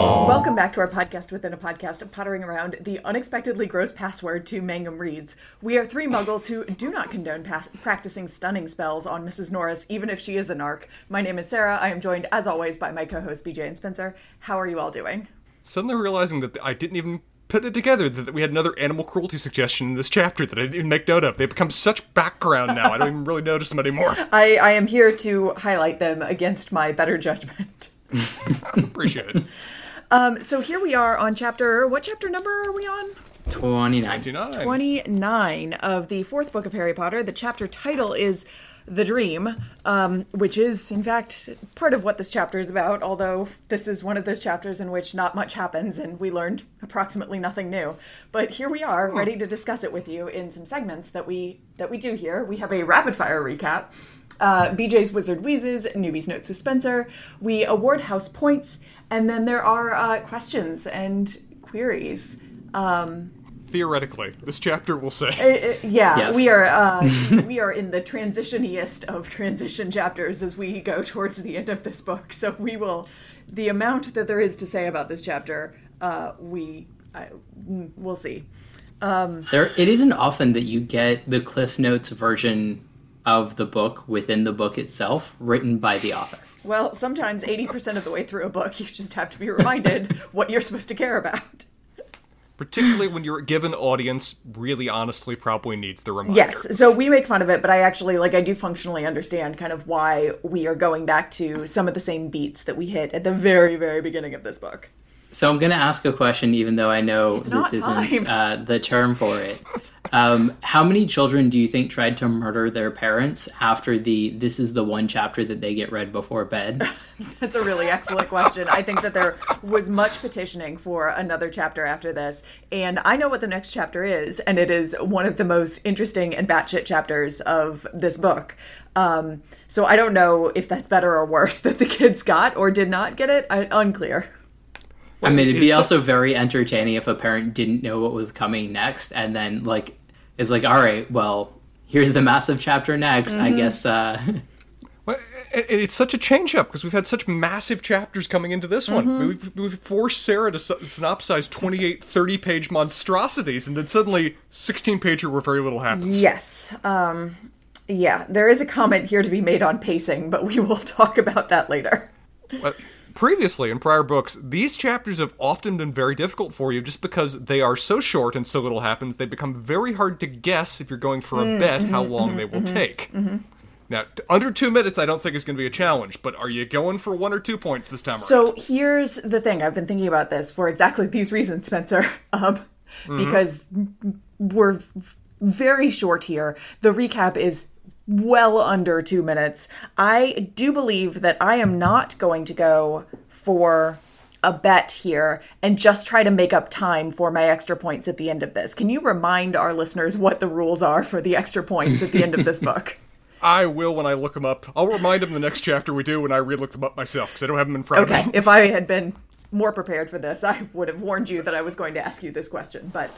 Welcome back to our podcast within a podcast of pottering around the unexpectedly gross password to Mangum Reads. We are three muggles who do not condone pas- practicing stunning spells on Mrs. Norris, even if she is a narc. My name is Sarah. I am joined, as always, by my co host BJ and Spencer. How are you all doing? Suddenly realizing that I didn't even put it together that we had another animal cruelty suggestion in this chapter that I didn't even make note of. They become such background now. I don't even really notice them anymore. I, I am here to highlight them against my better judgment. Appreciate it. Um, so here we are on chapter. What chapter number are we on? 29. 29. 29 of the fourth book of Harry Potter. The chapter title is The Dream, um, which is, in fact, part of what this chapter is about, although this is one of those chapters in which not much happens and we learned approximately nothing new. But here we are, ready to discuss it with you in some segments that we that we do here. We have a rapid fire recap. Uh, BJ's Wizard Wheezes, Newbie's Notes with Spencer. We award house points, and then there are uh, questions and queries. Um, Theoretically, this chapter will say. Uh, yeah, Yes. we are uh, we are in the transitioniest of transition chapters as we go towards the end of this book. So we will, the amount that there is to say about this chapter, uh, we I, mm, we'll see. Um, There, it isn't often that you get the Cliff Notes version of the book within the book itself, written by the author. Well, sometimes eighty percent of the way through a book, you just have to be reminded what you're supposed to care about. Particularly when your given audience really honestly probably needs the reminder. Yes, so we make fun of it, but I actually like I do functionally understand kind of why we are going back to some of the same beats that we hit at the very very beginning of this book. So I'm going to ask a question, even though I know It's this isn't uh, the term for it. Um, how many children do you think tried to murder their parents after the "This is the one chapter that they get read before bed"? That's a really excellent question. I think that there was much petitioning for another chapter after this, and I know what the next chapter is, and it is one of the most interesting and batshit chapters of this book. Um, so I don't know if that's better or worse that the kids got or did not get it. I, unclear. I mean, it'd be it's- also very entertaining if a parent didn't know what was coming next, and then like is like, "All right, well, here's the massive chapter next. I guess." Uh, Well, it- it- It's such a change up because we've had such massive chapters coming into this one. We've, we've forced Sarah to sy- synopsize 28, 30 page monstrosities, and then suddenly 16 pager where very little happens. Yes. Um, yeah, there is a comment here to be made on pacing, but we will talk about that later. But previously, in prior books, these chapters have often been very difficult for you just because they are so short and so little happens, they become very hard to guess if you're going for a mm, bet how mm-hmm, long mm-hmm, they will mm-hmm, take. Now, under two minutes, I don't think is going to be a challenge, but are you going for one or two points this time around? So here's the thing. I've been thinking about this for exactly these reasons, Spencer. Um, Because we're very short here. The recap is well under two minutes. I do believe that I am not going to go for a bet here and just try to make up time for my extra points at the end of this. Can you remind our listeners what the rules are for the extra points at the end of this book? I will when I look them up. I'll remind them the next chapter we do when I re-look them up myself because I don't have them in front Okay, of me. Okay, if I had been more prepared for this, I would have warned you that I was going to ask you this question. But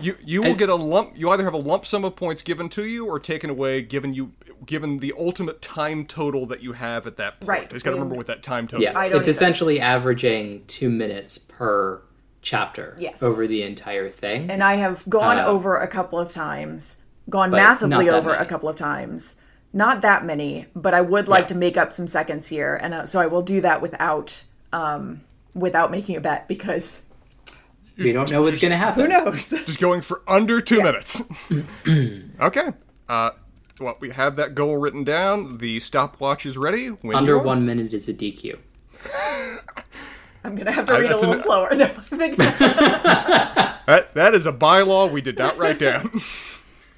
You you will get a lump. You either have a lump sum of points given to you or taken away, given you given the ultimate time total that you have at that point. Right. I just got to remember what that time total. yeah, I is. it's either. essentially averaging two minutes per chapter Yes. over the entire thing. and I have gone Uh, over a couple of times, gone massively not that over a couple of times. Not that many, but I would like Yeah. to make up some seconds here, and uh, so I will do that without um, without making a bet because we don't know what's going to happen. who knows? Just going for under two Yes. minutes. okay. Uh, well, we have that goal written down. The stopwatch is ready. When Under one minute is a DQ. I'm gonna have to Uh, read a little an- slower. No, I think That, that is a bylaw we did not write down.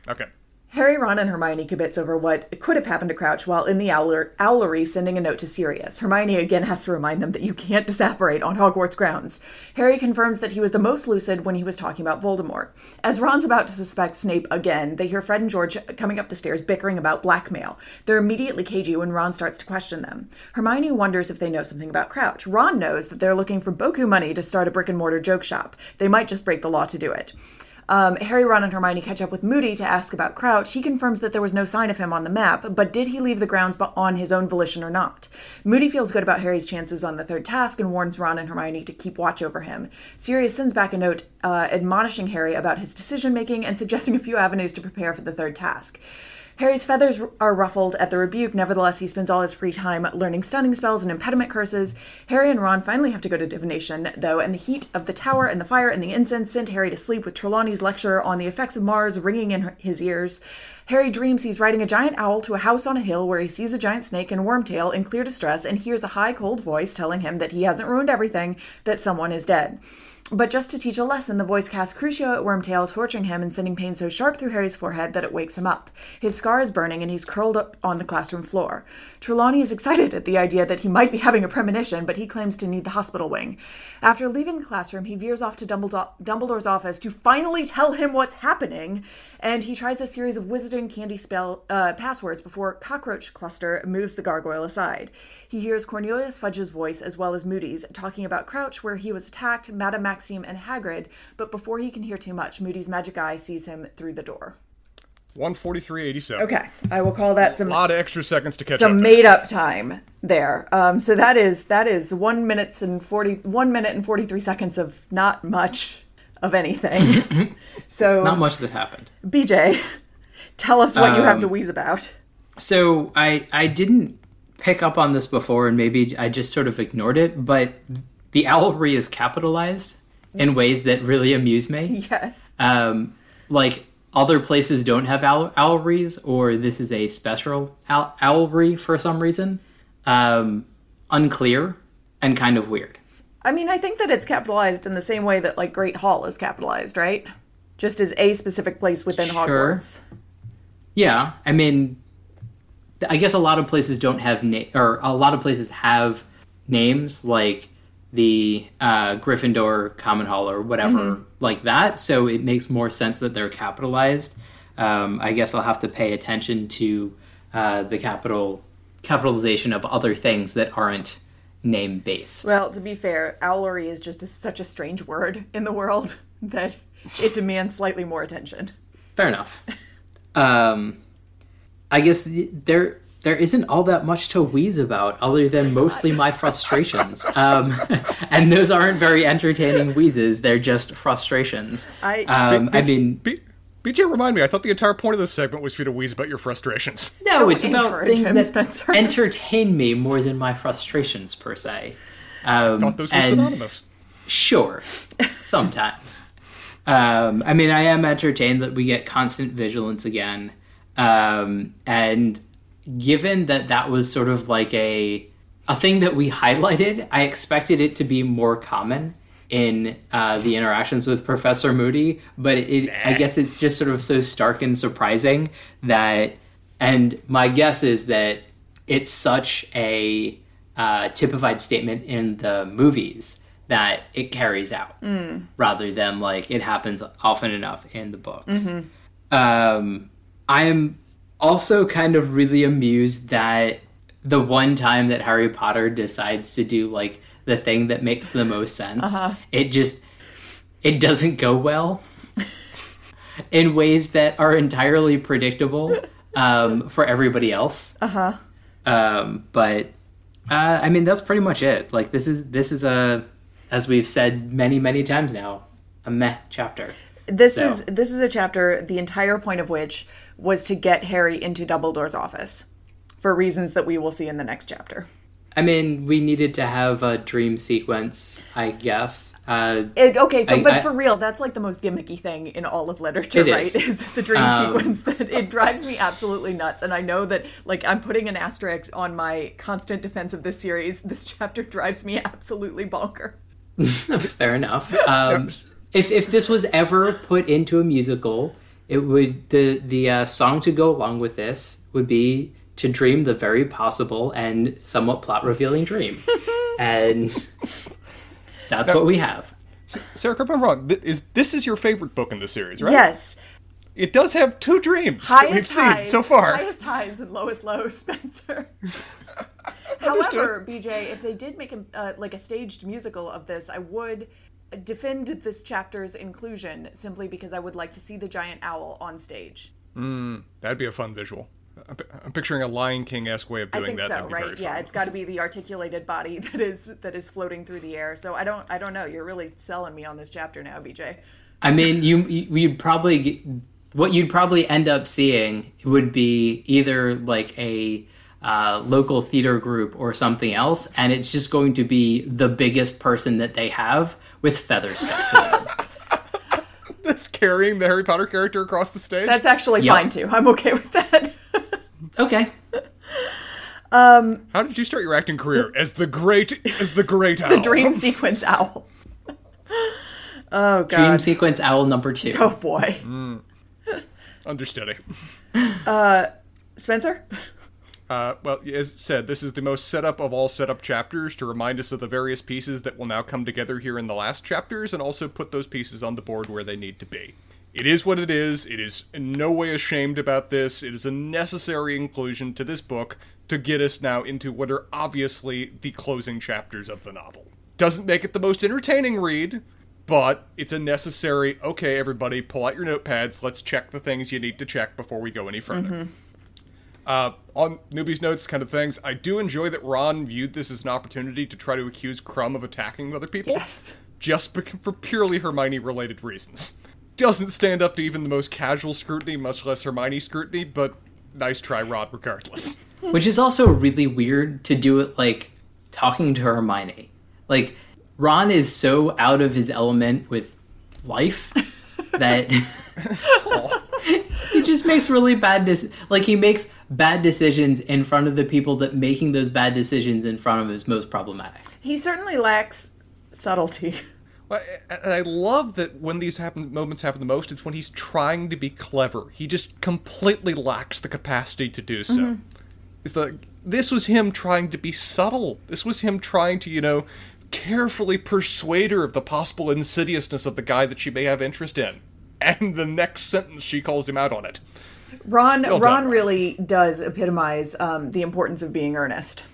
okay. Harry, Ron, and Hermione kibitz over what could have happened to Crouch while in the owler- owlery sending a note to Sirius. Hermione again has to remind them that you can't disapparate on Hogwarts grounds. Harry confirms that he was the most lucid when he was talking about Voldemort. As Ron's about to suspect Snape again, they hear Fred and George coming up the stairs bickering about blackmail. They're immediately cagey when Ron starts to question them. Hermione wonders if they know something about Crouch. Ron knows that they're looking for Boku money to start a brick and mortar joke shop. They might just break the law to do it. Um, Harry, Ron, and Hermione catch up with Moody to ask about Crouch. He confirms that there was no sign of him on the map, but did he leave the grounds on his own volition or not? Moody feels good about Harry's chances on the third task and warns Ron and Hermione to keep watch over him. Sirius sends back a note uh, admonishing Harry about his decision making and suggesting a few avenues to prepare for the third task. Harry's feathers are ruffled at the rebuke. Nevertheless, he spends all his free time learning stunning spells and impediment curses. Harry and Ron finally have to go to divination, though, and the heat of the tower and the fire and the incense send Harry to sleep with Trelawney's lecture on the effects of Mars ringing in his ears. Harry dreams he's riding a giant owl to a house on a hill where he sees a giant snake and wormtail in clear distress and hears a high, cold voice telling him that he hasn't ruined everything, that someone is dead. But just to teach a lesson, the voice casts Crucio at Wormtail, torturing him and sending pain so sharp through Harry's forehead that it wakes him up. His scar is burning and he's curled up on the classroom floor. Trelawney is excited at the idea that he might be having a premonition, but he claims to need the hospital wing. After leaving the classroom, he veers off to Dumbledore's office to finally tell him what's happening, and he tries a series of wizarding candy spell uh, passwords before Cockroach Cluster moves the gargoyle aside. He hears Cornelius Fudge's voice as well as Moody's talking about Crouch, where he was attacked, Madame Maxime, and Hagrid, but before he can hear too much, Moody's magic eye sees him through the door. 143.87. Okay, I will call that some A lot of extra seconds to catch some up. made up time there. Um, so that is that is one minutes and forty one minute and forty three seconds of not much of anything. so Not much that happened. BJ, tell us what you have Um, to wheeze about. So I I didn't pick up on this before, and maybe I just sort of ignored it. But the owlery is capitalized in ways that really amuse me. Yes. Um, like other places don't have owl- owleries, or this is a special owl- owlery for some reason. Um, unclear and kind of weird. I mean, I think that it's capitalized in the same way that like Great Hall is capitalized, right? Just as a specific place within Sure. Hogwarts. Yeah, I mean, I guess a lot of places don't have na- or a lot of places have names like the uh, Gryffindor Common Hall or whatever like that. So it makes more sense that they're capitalized. Um, I guess I'll have to pay attention to uh, the capital capitalization of other things that aren't name based. Well, to be fair, owlery is just a, such a strange word in the world that it demands slightly more attention. Fair enough. Um, I guess th- there there isn't all that much to wheeze about other than mostly my frustrations. Um, and those aren't very entertaining wheezes; they're just frustrations. I- um, I mean, B- BJ, remind me. I thought the entire point of this segment was for you to wheeze about your frustrations. no, Don't it's about encourage things him, that Spencer. entertain me more than my frustrations per se. Um, Thought those were and- synonymous. Sure, sometimes. Um, I mean, I am entertained that we get constant vigilance again, um, and given that that was sort of like a a thing that we highlighted, I expected it to be more common in uh, the interactions with Professor Moody, but it, I guess it's just sort of so stark and surprising that. And my guess is that it's such a uh, typified statement in the movies that it carries out rather than like it happens often enough in the books. Um, I'm also kind of really amused that the one time that Harry Potter decides to do like the thing that makes the most sense, it just it doesn't go well in ways that are entirely predictable um, for everybody else. Uh huh. Um, but uh, I mean, that's pretty much it. Like this is this is a, as we've said many many times now, a meh chapter. This So- is this is a chapter the entire point of which was to get Harry into Dumbledore's office for reasons that we will see in the next chapter. I mean, we needed to have a dream sequence, I guess. Uh, It, okay, so I- but I- for real, that's like the most gimmicky thing in all of literature, It right? is. Is the dream Um, sequence that it drives me absolutely nuts. And I know that like I'm putting an asterisk on my constant defense of this series. This chapter drives me absolutely bonkers. fair enough. Um, if if this was ever put into a musical, it would the the uh, song to go along with this would be to dream the very possible and somewhat plot revealing dream, and that's what we have. Sarah, correct me if I'm wrong. Th- is this is your favorite book in the series, right? Yes. It does have two dreams that we've seen highs, so far. Highest highs and lowest lows, Spencer. However, BJ, if they did make a uh, like a staged musical of this, I would defend this chapter's inclusion simply because I would like to see the giant owl on stage. That'd be a fun visual. I'm, pi- I'm picturing a Lion King esque way of I doing think that. so, That'd right? Yeah, it's got to be the articulated body that is that is floating through the air. So I don't I don't know. You're really selling me on this chapter now, BJ. I mean, you you'd probably what you'd probably end up seeing would be either like a uh, local theater group or something else, and it's just going to be the biggest person that they have with feathers stuck to them. Just carrying the Harry Potter character across the stage. That's actually Yep. fine too. I'm okay with that. okay, Um, How did you start your acting career? As the great, as the great owl. the dream sequence owl. oh god. dream sequence owl number two. oh boy. Understudy. Uh, Spencer? Uh, well, as said, this is the most setup of all setup chapters to remind us of the various pieces that will now come together here in the last chapters and also put those pieces on the board where they need to be. It is what it is. It is in no way ashamed about this. It is a necessary inclusion to this book to get us now into what are obviously the closing chapters of the novel. Doesn't make it the most entertaining read, but it's a necessary, okay, everybody, pull out your notepads. Let's check the things you need to check before we go any further. Uh, on newbies notes kind of things, I do enjoy that Ron viewed this as an opportunity to try to accuse Krum of attacking other people. Yes. Just for purely Hermione related reasons. Doesn't stand up to even the most casual scrutiny, much less Hermione scrutiny, but nice try, Ron, regardless. Which is also really weird to do it like talking to Hermione. Like Ron is so out of his element with life that he just makes really bad dec- like he makes bad decisions in front of the people that making those bad decisions in front of is most problematic. He certainly lacks subtlety. Well, And I love that when these happen, moments happen the most, it's when he's trying to be clever. He just completely lacks the capacity to do so. Mm-hmm. It's like this was him trying to be subtle. This was him trying to, you know, carefully persuade her of the possible insidiousness of the guy that she may have interest in. And the next sentence, she calls him out on it. Ron Well done, Ron Ron. really does epitomize um, the importance of being earnest.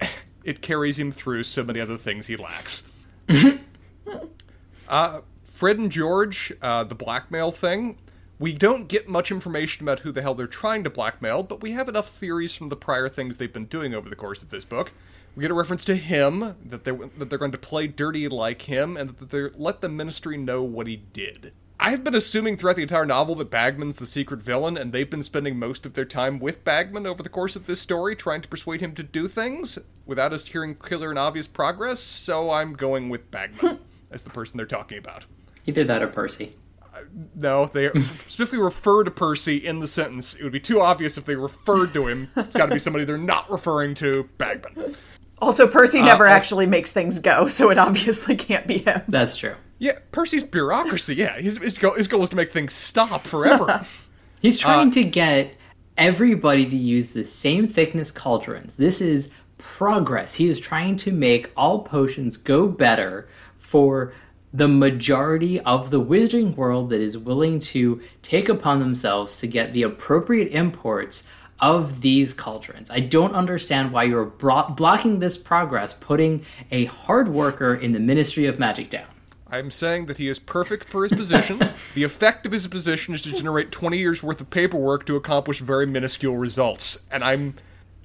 it carries him through so many other things he lacks. uh, Fred and George, uh, the blackmail thing. We don't get much information about who the hell they're trying to blackmail, but we have enough theories from the prior things they've been doing over the course of this book. We get a reference to him that they that they're going to play dirty like him, and that they let the Ministry know what he did. I've been assuming throughout the entire novel that Bagman's the secret villain, and they've been spending most of their time with Bagman over the course of this story, trying to persuade him to do things without us hearing clear and obvious progress. So I'm going with Bagman as the person they're talking about. Either that or Percy. Uh, no, they specifically refer to Percy in the sentence. It would be too obvious if they referred to him. It's got to be somebody they're not referring to. Bagman. Also, Percy never uh, also- actually makes things go, so it obviously can't be him. That's true. Yeah, Percy's bureaucracy. Yeah, his, his, goal, his goal is to make things stop forever. He's trying uh, to get everybody to use the same thickness cauldrons. This is progress. He is trying to make all potions go better for the majority of the wizarding world that is willing to take upon themselves to get the appropriate imports of these cauldrons. I don't understand why you're bro- blocking this progress, putting a hard worker in the Ministry of Magic down. I'm saying that he is perfect for his position. the effect of his position is to generate 20 years worth of paperwork to accomplish very minuscule results. And I'm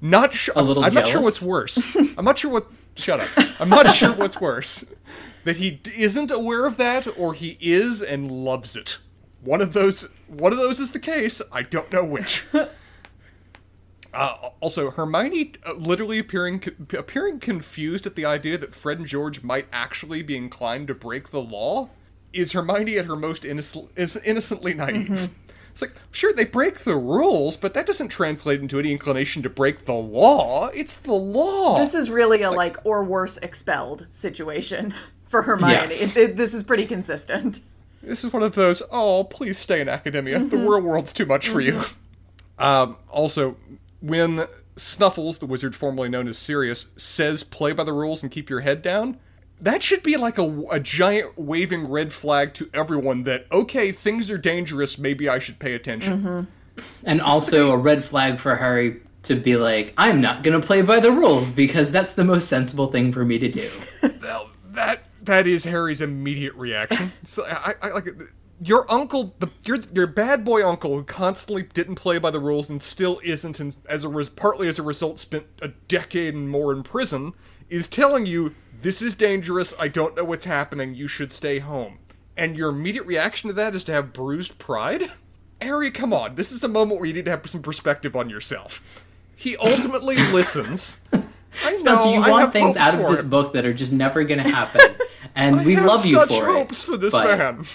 not sure. A little I'm not sure what's worse. I'm not sure what. Shut up. I'm not sure what's worse. That he d- isn't aware of that, or he is and loves it. One of those. One of those is the case. I don't know which. Uh, also, Hermione uh, literally appearing appearing confused at the idea that Fred and George might actually be inclined to break the law is Hermione at her most innocent, is innocently naive. It's like, sure, they break the rules, but that doesn't translate into any inclination to break the law. It's the law. This is really a like or worse expelled situation for Hermione. Yes. It, it- this is pretty consistent. This is one of those, oh, please stay in academia. The real world's too much for you. Um, also, when Snuffles, the wizard formerly known as Sirius, says play by the rules and keep your head down, that should be like a, a giant waving red flag to everyone that, okay, things are dangerous, maybe I should pay attention. Mm-hmm. And also a red flag for Harry to be like, I'm not going to play by the rules because that's the most sensible thing for me to do. Well, that that is Harry's immediate reaction. So I, I like your uncle, the your your bad boy uncle who constantly didn't play by the rules and still isn't, and as a res, partly as a result spent a decade and more in prison, is telling you this is dangerous. I don't know what's happening. You should stay home. And your immediate reaction to that is to have bruised pride. Harry, come on. This is the moment where you need to have some perspective on yourself. He ultimately listens. I Spencer, know, you I want have things out of this book that are just never going to happen. And we love you such for hopes it. for this but man.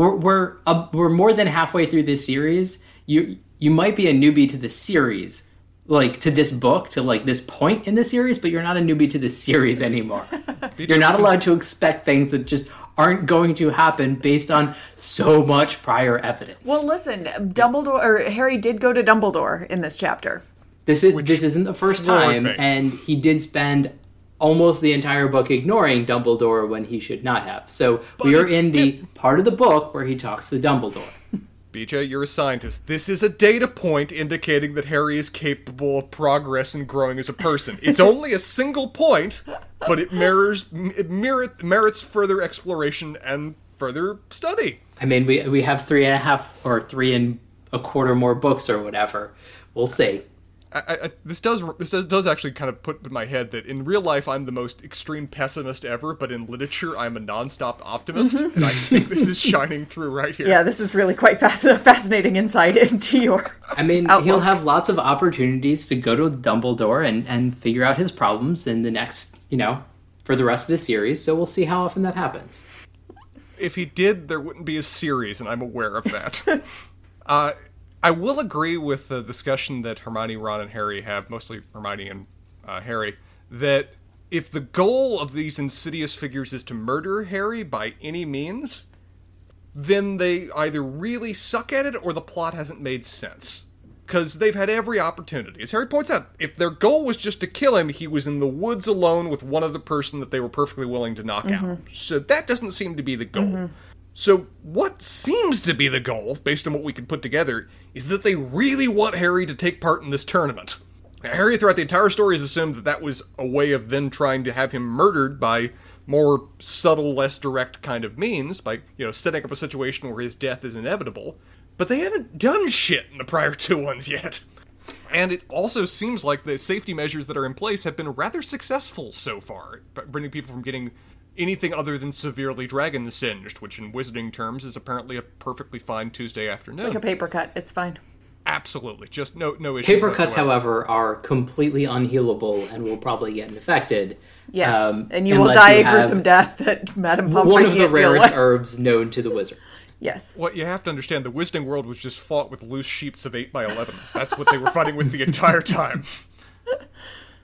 We're we're uh, we're more than halfway through this series. You you might be a newbie to the series, like to this book, to like this point in the series, but you're not a newbie to the series anymore. you're not allowed to expect things that just aren't going to happen based on so much prior evidence. Well, listen, Dumbledore or Harry did go to Dumbledore in this chapter. This is this isn't the first time, me. and he did spend almost the entire book ignoring Dumbledore when he should not have. So we are in the di- part of the book where he talks to Dumbledore. BJ, you're a scientist. This is a data point indicating that Harry is capable of progress and growing as a person. It's only a single point, but it mirrors it merit, merits further exploration and further study. I mean, we we have three and a half or three and a quarter more books or whatever. We'll see. I, I, I- this does this does, does actually kind of put in my head that in real life I'm the most extreme pessimist ever, but in literature I'm a nonstop optimist, and I think this is shining through right here. Yeah, this is really quite fasc- fascinating insight into your. I mean, Outlook. he'll have lots of opportunities to go to Dumbledore and and figure out his problems in the next, you know, for the rest of the series. So we'll see how often that happens. if he did, there wouldn't be a series, and I'm aware of that. uh, I will agree with the discussion that Hermione, Ron, and Harry have, mostly Hermione and uh, Harry, that if the goal of these insidious figures is to murder Harry by any means, then they either really suck at it or the plot hasn't made sense. Because they've had every opportunity. As Harry points out, if their goal was just to kill him, he was in the woods alone with one other person that they were perfectly willing to knock out. So that doesn't seem to be the goal. So, what seems to be the goal, based on what we can put together, is that they really want Harry to take part in this tournament. Now, Harry, throughout the entire story, has assumed that that was a way of then trying to have him murdered by more subtle, less direct kind of means, by, you know, setting up a situation where his death is inevitable. But they haven't done shit in the prior two ones yet. And it also seems like the safety measures that are in place have been rather successful so far, bringing people from getting anything other than severely dragon singed, which in wizarding terms is apparently a perfectly fine Tuesday afternoon. Like a paper cut. It's fine. Absolutely, just no no issue. Paper cuts, however, are completely unhealable and will probably get infected. Yes. um, and you will die you a gruesome death that Madame Pomfrey One of the rarest with. herbs known to the wizards. Yes. What you have to understand, the wizarding world was just fought with loose sheets of eight by eleven. That's what they were fighting with the entire time.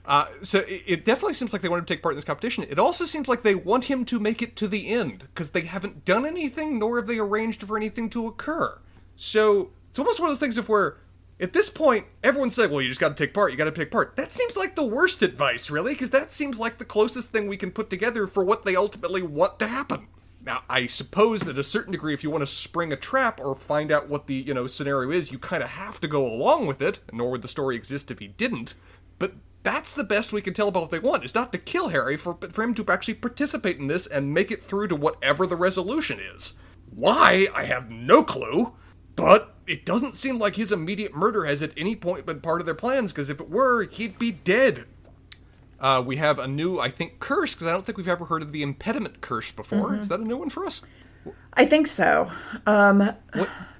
Uh, so it, it definitely seems like they want him to take part in this competition. It also seems like they want him to make it to the end because they haven't done anything, nor have they arranged for anything to occur. So it's almost one of those things of where, at this point, everyone's saying, "Well, you just got to take part. You got to take part." That seems like the worst advice, really, because that seems like the closest thing we can put together for what they ultimately want to happen. Now, I suppose that a certain degree, if you want to spring a trap or find out what the you know scenario is, you kind of have to go along with it. Nor would the story exist if he didn't. But that's the best we can tell about what they want. Is not to kill Harry, for but for him to actually participate in this and make it through to whatever the resolution is. Why? I have no clue. But it doesn't seem like his immediate murder has at any point been part of their plans. Because if it were, he'd be dead. Uh, we have a new, I think, curse because I don't think we've ever heard of the impediment curse before. Is that a new one for us? I think so. Um,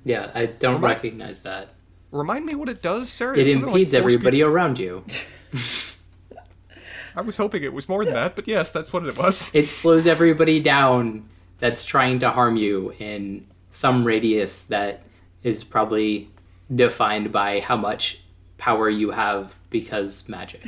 Yeah, I don't recognize that. Remind me what it does, Sarah. It It's something like impedes force everybody around you. people- I was hoping it was more than that, but yes, that's what it was. It slows everybody down that's trying to harm you in some radius that is probably defined by how much power you have because magic.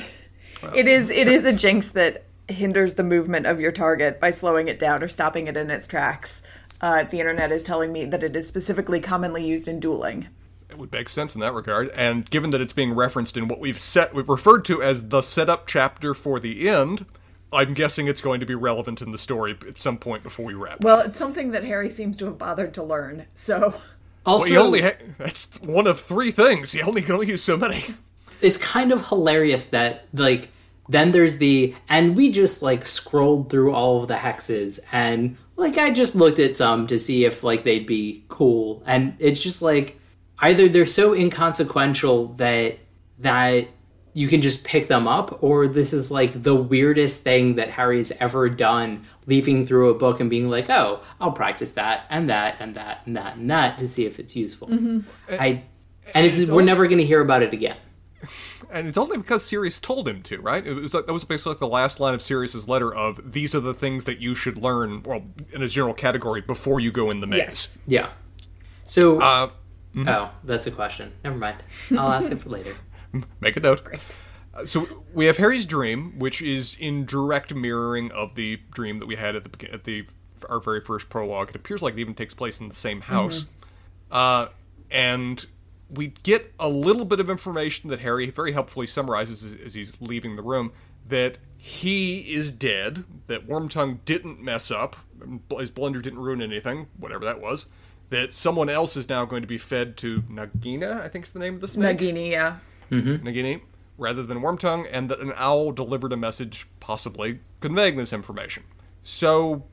it is it is a jinx that hinders the movement of your target by slowing it down or stopping it in its tracks. Uh, the internet is telling me that it is specifically commonly used in dueling. It would make sense in that regard, and given that it's being referenced in what we've set, we've referred to as the setup chapter for the end, I'm guessing it's going to be relevant in the story at some point before we wrap. Well, it's something that Harry seems to have bothered to learn. So, Also, Well, he only ha- that's one of three things. He only can only use so many. it's kind of hilarious that like then there's the and we just like scrolled through all of the hexes and like I just looked at some to see if like they'd be cool and it's just like either they're so inconsequential that that you can just pick them up or this is like the weirdest thing that Harry's ever done leafing through a book and being like oh I'll practice that and that and that and that and that to see if it's useful I and it's, it's we're all- never going to hear about it again And it's only because Sirius told him to, right? It was like, that was basically like the last line of Sirius's letter of these are the things that you should learn, well, in a general category before you go in the maze. yes. Yeah. So, Uh, oh, that's a question. Never mind. I'll ask it for later. make a note. Great. Uh, So we have Harry's dream, which is in direct mirroring of the dream that we had at the at the our very first prologue. It appears like it even takes place in the same house, uh, and we get a little bit of information that Harry very helpfully summarizes as, as he's leaving the room that he is dead. That Wormtongue didn't mess up. His blunder didn't ruin anything, whatever that was. That someone else is now going to be fed to Nagina, I think is the name of the snake. Nagini, yeah. Nagini, rather than Wormtongue, and that an owl delivered a message, possibly conveying this information. So,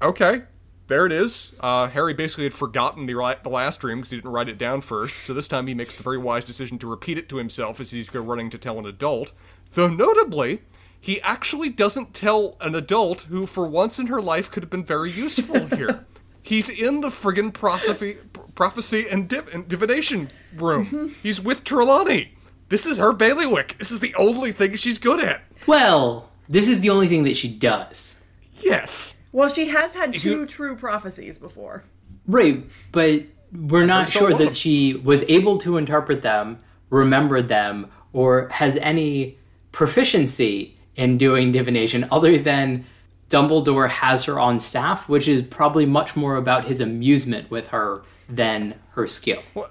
okay, there it is. Uh, Harry basically had forgotten the, ri- the last dream because he didn't write it down first, so this time he makes the very wise decision to repeat it to himself as he's go running to tell an adult. Though notably, he actually doesn't tell an adult who, for once in her life, could have been very useful here. He's in the friggin' prophecy, prophecy and, div- and divination room. Mm-hmm. He's with Trelawney. This is her bailiwick. This is the only thing she's good at. Well, this is the only thing that she does. Yes. Well, she has had two you- true prophecies before. Right, but we're not there's sure that she was able to interpret them, remembered them, or has any proficiency in doing divination other than Dumbledore has her on staff, which is probably much more about his amusement with her than her skill. Well,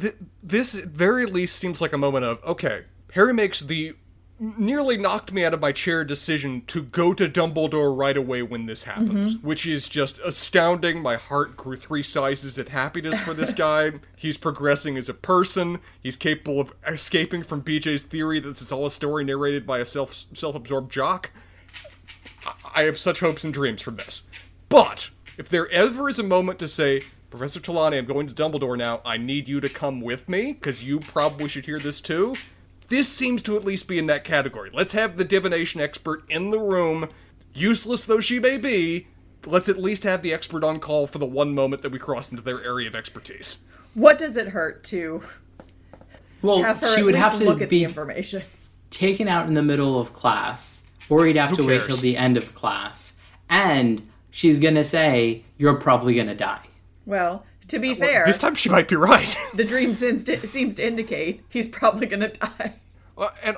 th- this at very least seems like a moment of okay. Harry makes the nearly knocked me out of my chair decision to go to Dumbledore right away when this happens, mm-hmm. which is just astounding. My heart grew three sizes at happiness for this guy. He's progressing as a person. He's capable of escaping from BJ's theory that this is all a story narrated by a self self-absorbed jock. I- I have such hopes and dreams from this. But if there ever is a moment to say, Professor Trelawney, I'm going to Dumbledore now. I need you to come with me because you probably should hear this too. This seems to at least be in that category. Let's have the divination expert in the room, useless though she may be. Let's at least have the expert on call for the one moment that we cross into their area of expertise. What does it hurt to Well, have her she at would least have to look at the be information? taken out in the middle of class, or he'd have Who to wait till the end of class, and she's gonna say, "You're probably gonna die." Well, to be fair, This time she might be right. the dream seems to, seems to indicate he's probably going to die. Uh, and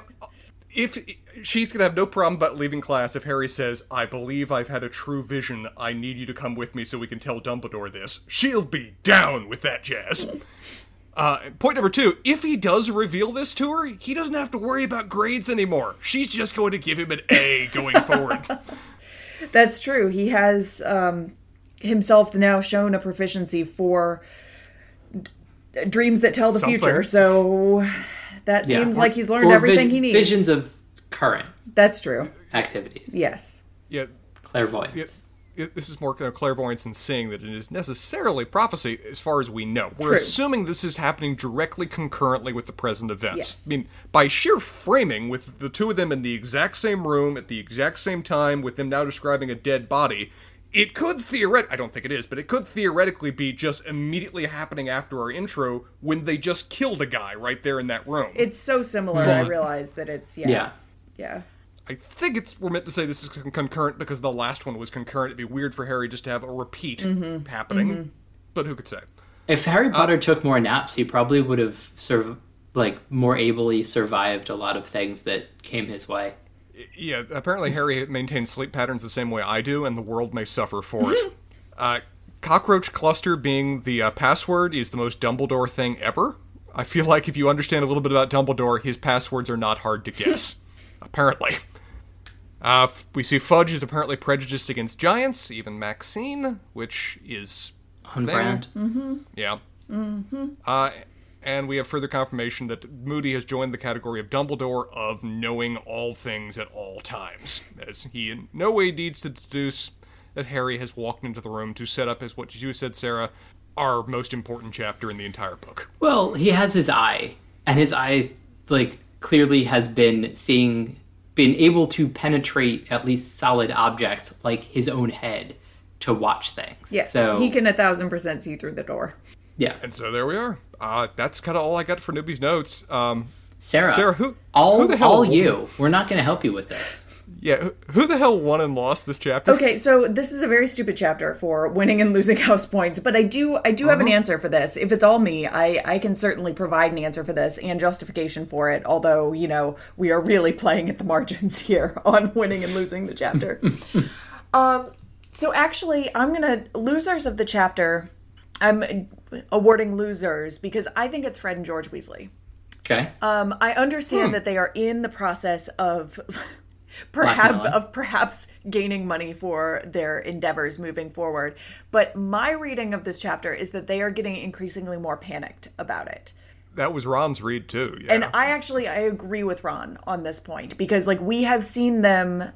if she's gonna have no problem about leaving class if Harry says, "I believe I've had a true vision. I need you to come with me so we can tell Dumbledore this," she'll be down with that jazz. Uh, point number two: If he does reveal this to her, he doesn't have to worry about grades anymore. She's just going to give him an A going forward. That's true. He has um, himself now shown a proficiency for d- dreams that tell the Something. future. So that Yeah. seems Or- like he's learned everything vi- he needs. Visions of current That's true. activities. Yes. yeah, Clairvoyance. It- this is more kind of clairvoyance and seeing that it is necessarily prophecy as far as we know. We're True. assuming this is happening directly concurrently with the present events. Yes. I mean, by sheer framing, with the two of them in the exact same room at the exact same time, with them now describing a dead body, it could theoretically, I don't think it is, but it could theoretically be just immediately happening after our intro when they just killed a guy right there in that room. It's so similar. I realize that it's yeah. yeah. Yeah. I think it's we're meant to say this is con- concurrent because the last one was concurrent. It'd be weird for Harry just to have a repeat Mm-hmm. happening, but who could say? If Uh, Harry Potter took more naps, he probably would have serv- like more ably survived a lot of things that came his way. Yeah, apparently Harry maintains sleep patterns the same way I do, and the world may suffer for it. Uh, cockroach cluster being the uh, password is the most Dumbledore thing ever. I feel like if you understand a little bit about Dumbledore, his passwords are not hard to guess. apparently. Uh, we see Fudge is apparently prejudiced against giants, even Maxime, which is On brand. yeah. Mm-hmm. Uh, and we have further confirmation that Moody has joined the category of Dumbledore of knowing all things at all times, as he in no way needs to deduce that Harry has walked into the room to set up, as what you said, Sarah, our most important chapter in the entire book. Well, he has his eye, and his eye, like, clearly has been seeing, been able to penetrate at least solid objects like his own head to watch things. Yes, so he can a thousand percent see through the door. Yeah, And so there we are. Uh, that's kind of all I got for newbies notes. Um, Sarah. Sarah, who- all who the hell- all you. We're not going to help you with this. Yeah, who- the hell won and lost this chapter? Okay, so this is a very stupid chapter for winning and losing house points, but I do I do have an answer for this. If it's all me, I I can certainly provide an answer for this and justification for it. Although you know we are really playing at the margins here on winning and losing the chapter. um, so actually, I'm gonna losers of the chapter. I'm awarding losers because I think it's Fred and George Weasley. Okay. Um, I understand Hmm. that they are in the process of perhaps Blackmailing. of perhaps gaining money for their endeavors moving forward. But my reading of this chapter is that they are getting increasingly more panicked about it. That was Ron's read, too. Yeah. And I actually I agree with Ron on this point because like we have seen them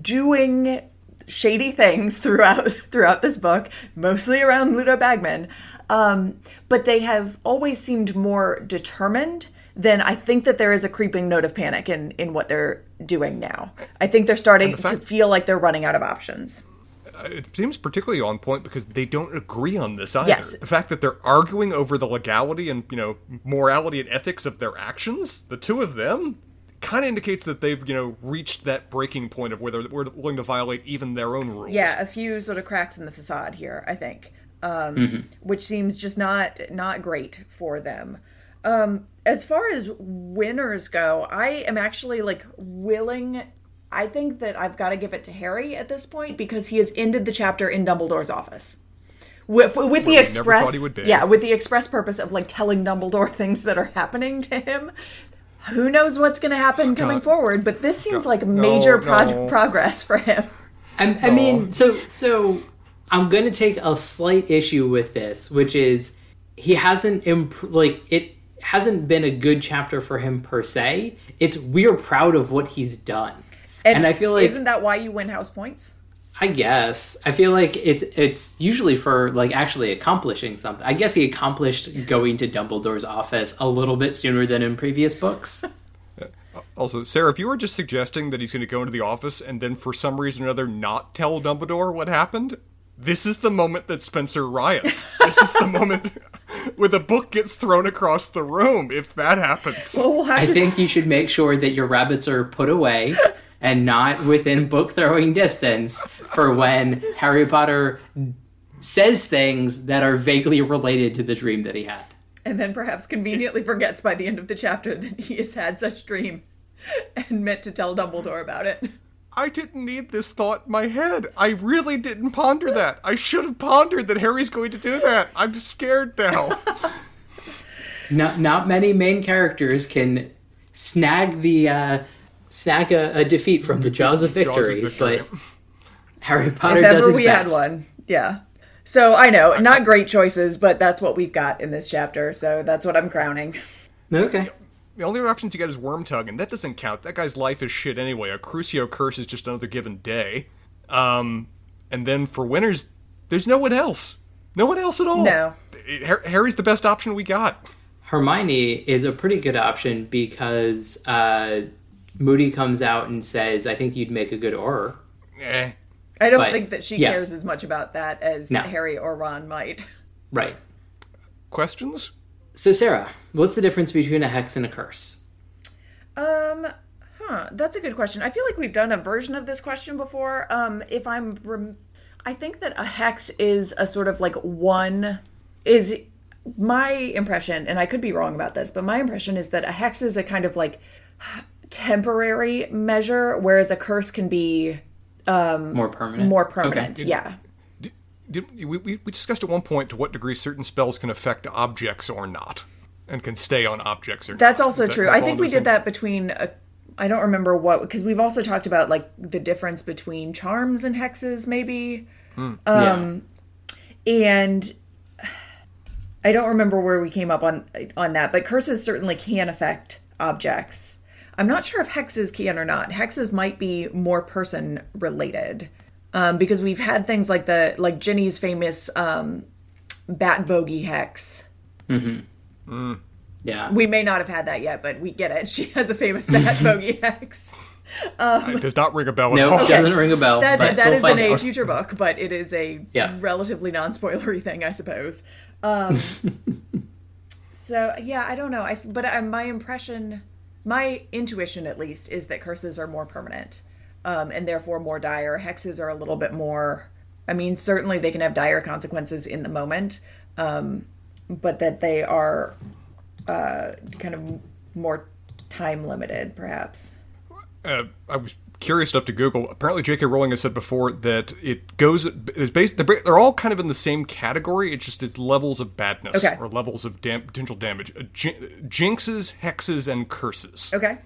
doing shady things throughout throughout this book, mostly around Ludo Bagman. Um, but they have always seemed more determined than I think that there is a creeping note of panic in in what they're doing now. I think they're starting the fact- to feel like they're running out of options. it seems particularly on point because they don't agree on this either. Yes. The fact that they're arguing over the legality and, you know, morality and ethics of their actions, the two of them, kind of indicates that they've, you know, reached that breaking point of where they're we're willing to violate even their own rules. Yeah, a few sort of cracks in the facade here, I think, um, which seems just not not great for them. Um, as far as winners go, I am actually like willing. I think that I've got to give it to Harry at this point because he has ended the chapter in Dumbledore's office. With, with the we never express, thought he would be. yeah, with the express purpose of like telling Dumbledore things that are happening to him. Who knows what's going to happen coming forward? But this seems God. like No, major no. progress for him. I, I mean, so so I'm going to take a slight issue with this, which is he hasn't imp- like it hasn't been a good chapter for him per se. It's we're proud of what he's done, and, I feel like isn't that why you win house points? I guess I feel like it's it's usually for like actually accomplishing something. I guess he accomplished going to Dumbledore's office a little bit sooner than in previous books. Uh, also, Sarah, if you were just suggesting that he's going to go into the office and then for some reason or another not tell Dumbledore what happened, this is the moment that Spencer riots. this is the moment where the book gets thrown across the room if that happens. Well, we'll I to think you should make sure that your rabbits are put away and not within book throwing distance for when Harry Potter says things that are vaguely related to the dream that he had. and then perhaps conveniently forgets by the end of the chapter that he has had such dream and meant to tell Dumbledore about it. I didn't need this thought in my head. I really didn't ponder that. I should have pondered that Harry's going to do that. I'm scared now. Not not many main characters can snag the uh, snag a, a defeat from the jaws of victory, victory. but Harry Potter if does ever his we best. had one. Yeah. So I know, not great choices, but that's what we've got in this chapter, so that's what I'm crowning. Okay. The only other options you get is Wormtug, and that doesn't count. That guy's life is shit anyway. A Crucio curse is just another given day. Um, and then for winners, there's no one else. No one else at all. No. Harry's the best option we got. Hermione is a pretty good option because uh, Moody comes out and says, "I think you'd make a good Auror." Eh. I don't But, think that she yeah. cares as much about that as No. Harry or Ron might. Right. Questions? So, Sarah, what's the difference between a hex and a curse? Um, huh, that's a good question. I feel like we've done a version of this question before. Um, if I'm, rem- I think that a hex is a sort of like one is my impression, and I could be wrong about this, but my impression is that a hex is a kind of like temporary measure, whereas a curse can be More permanent. more Okay. permanent. Yeah. Did, we, we we discussed at one point to what degree certain spells can affect objects or not, and can stay on objects or not. That's not. also that true. I think we did that between a, I don't remember what because we've also talked about like the difference between charms and hexes maybe. Hmm. Um, yeah. And I don't remember where we came up on on that, but curses certainly can affect objects. I'm not sure if hexes can or not. Hexes might be more person related. Um, because we've had things like the like Ginny's famous um, bat bogey hex. Yeah. We may not have had that yet, but we get it. She has a famous bat bogey hex. It does not ring a bell no, all. it doesn't ring a bell. That but that we'll is find in a out. future book, but it is a Yeah. relatively non-spoilery thing, I suppose. Um, so yeah, I don't know. I but uh, my impression, my intuition at least, is that curses are more permanent, um, and therefore more dire. Hexes are a little bit more. I mean, certainly they can have dire consequences in the moment, um, but that they are uh, kind of more time limited, perhaps. uh, I was curious enough to Google. Apparently, J.K. Rowling has said before that it goes. It's based. They're, all kind of in the same category. It's just it's levels of badness Okay. or levels of dam- potential damage. Uh, jin- jinxes, hexes, and curses. Okay.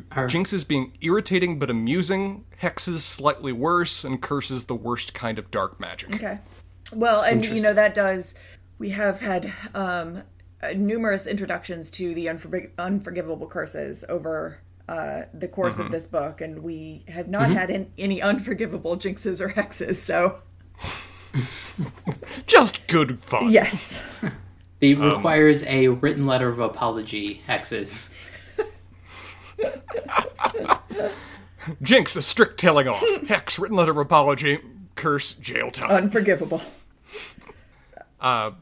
Jinxes being irritating but amusing, hexes slightly worse, and curses the worst kind of dark magic. Okay. Well, and you know that does. We have had um, uh, numerous introductions to the unforg- unforgivable curses over uh, the course of this book, and we have not had an, any unforgivable jinxes or hexes. So Just good fun. yes, It Um, requires a written letter of apology, hexes. Jinx, a strict telling off. Hex, written letter of apology. Curse, jail time. unforgivable. Uh,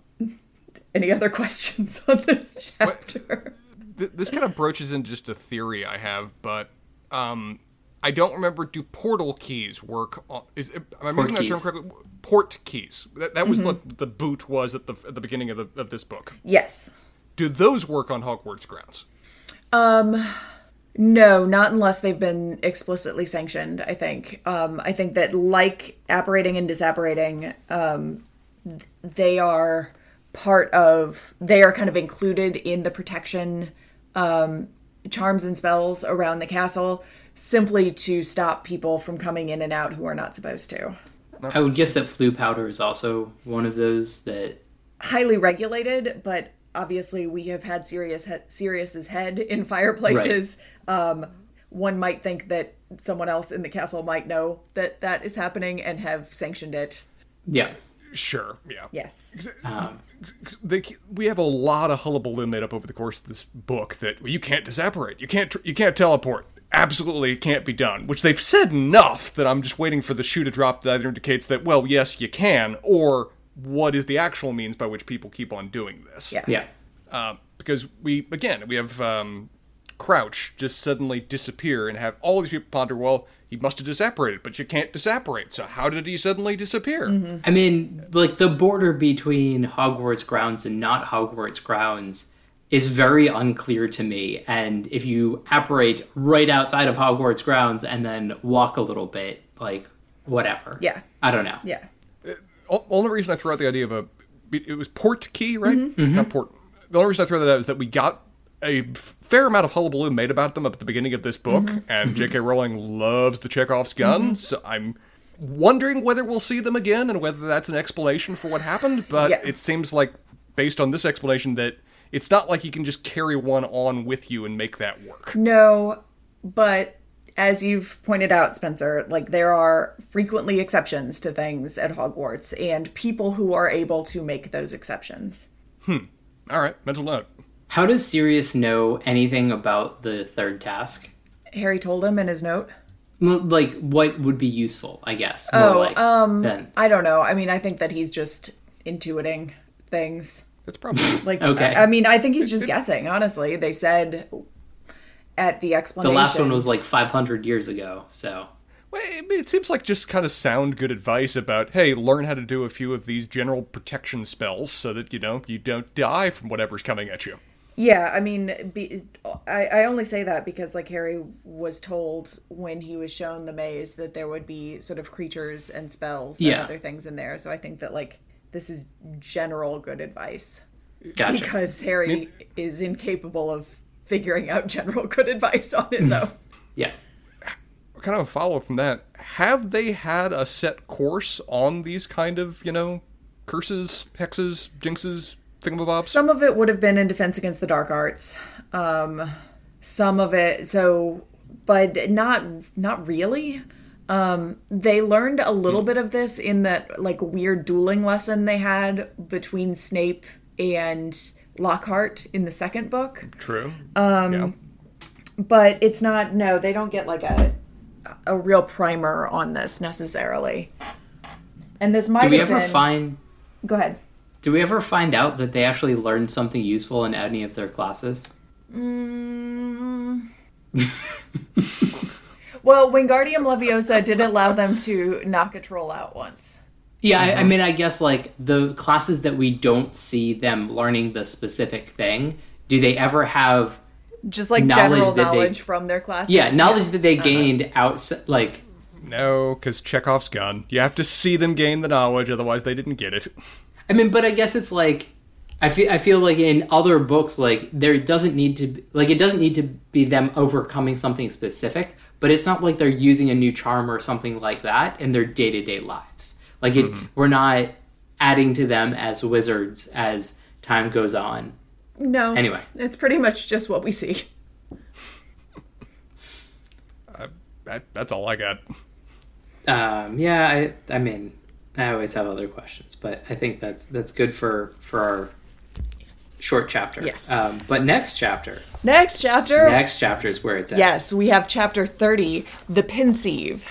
Any other questions on this chapter? th- this kind of broaches into just a theory I have, but um, I don't remember. Do portal keys work? On, is am I Port using that term correctly? Port keys. That, that was Mm-hmm. what the boot was at the at the beginning of the of this book. Yes. Do those work on Hogwarts grounds? No, not unless they've been explicitly sanctioned. I think. Um, I think that like apparating and disapparating, um, th- they are part of. They are kind of included in the protection um, charms and spells around the castle, simply to stop people from coming in and out who are not supposed to. I would guess that Floo powder is also one of those that. Highly regulated, but obviously we have had Sirius he- Sirius's head in fireplaces. Um, one might think that someone else in the castle might know that that is happening and have sanctioned it. Yeah. Sure. Yeah. Yes. Um, They, we have a lot of hullabaloo made up over the course of this book that well, you can't disapparate, you can't you can't teleport, absolutely can't be done. Which they've said enough that I'm just waiting for the shoe to drop that either indicates that well, yes, you can, or what is the actual means by which people keep on doing this? Yeah. yeah. Uh, because we again we have um, Crouch just suddenly disappear and have all these people ponder, well, he must have disapparated, but you can't disapparate, so how did he suddenly disappear? I mean, like the border between Hogwarts grounds and not Hogwarts grounds is very unclear to me. And if you apparate right outside of Hogwarts grounds and then walk a little bit, like whatever. Yeah. I don't know. Yeah. O- only reason I threw out the idea of a it was port key, right? Mm-hmm. Mm-hmm. Not port. The only reason I threw that out is that we got a fair amount of hullabaloo made about them up at the beginning of this book, mm-hmm. and J.K. Rowling loves the Chekhov's gun, so I'm wondering whether we'll see them again and whether that's an explanation for what happened. But Yeah. it seems like, based on this explanation, that it's not like you can just carry one on with you and make that work. No, but as you've pointed out, Spencer, like there are frequently exceptions to things at Hogwarts and people who are able to make those exceptions. Hmm. All right, mental note. How does Sirius know anything about the third task? Harry told him in his note. L- Like, what would be useful, I guess. More Oh, like, um, than- I don't know. I mean, I think that he's just intuiting things. That's probably Like, Okay. I, I mean, I think he's just guessing. Honestly, they said at the explanation. the last one was like 500 years ago, so. Well, it seems like just kind of sound good advice about, hey, learn how to do a few of these general protection spells so that you know you don't die from whatever's coming at you. Yeah, I mean, be, I, I only say that because like Harry was told when he was shown the maze that there would be sort of creatures and spells and other things in there. So I think that like this is general good advice Gotcha. because Harry is incapable of figuring out general good advice on his own. yeah. kind of a follow up from that. Have they had a set course on these kind of, you know, curses, hexes, jinxes, thingamabobs? Some of it would have been in Defense Against the Dark Arts. Um, some of it, so, but not not really. Um, they learned a little bit of this in that like weird dueling lesson they had between Snape and Lockhart in the second book. True. Um, yeah. But it's not. No, they don't get like a a real primer on this necessarily. And this might Do we have ever been. find? Go ahead. Do we ever find out that they actually learned something useful in any of their classes? Mm. well, Wingardium Leviosa did allow them to knock a troll out once. Yeah, I, I uh-huh. mean, I guess like the classes that we don't see them learning the specific thing. Do they ever have? Just like Knowledge general that they- from their classes. Yeah, knowledge that they uh-huh. gained outside, like No, because Chekhov's gun. You have to see them gain the knowledge, otherwise they didn't get it. I mean, but I guess it's like I feel I feel like in other books, like there doesn't need to be, like it doesn't need to be them overcoming something specific, but it's not like they're using a new charm or something like that in their day to day lives. Like it, we're not adding to them as wizards as time goes on. No. Anyway. It's pretty much just what we see. That, that's all I got. Um, yeah, I I mean, I always have other questions, but I think that's that's good for for our short chapter. Yes. Um, but next chapter, Next chapter. next chapter is where it's at. Yes, we have chapter 30, The Pensieve.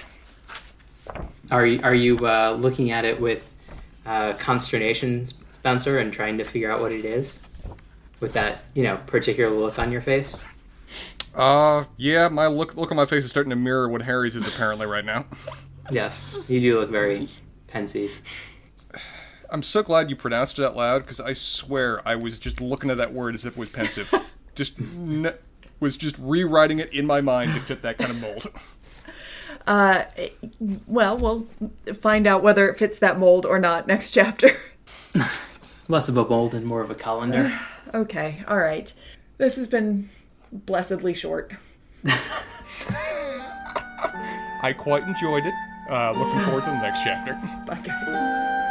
Are you, are you uh, looking at it with uh, consternation, Spencer, and trying to figure out what it is with that you know particular look on your face? Uh, yeah, my look look on my face is starting to mirror what Harry's is apparently right now. Yes, you do look very pensive. I'm so glad you pronounced it out loud because I swear I was just looking at that word as if it was pensive. just n- was just rewriting it in my mind to fit that kind of mold. Well, we'll find out whether it fits that mold or not next chapter. Less of a mold and more of a colander. okay, all right. This has been blessedly short. I quite enjoyed it. Uh, looking forward to the next chapter. Bye, guys.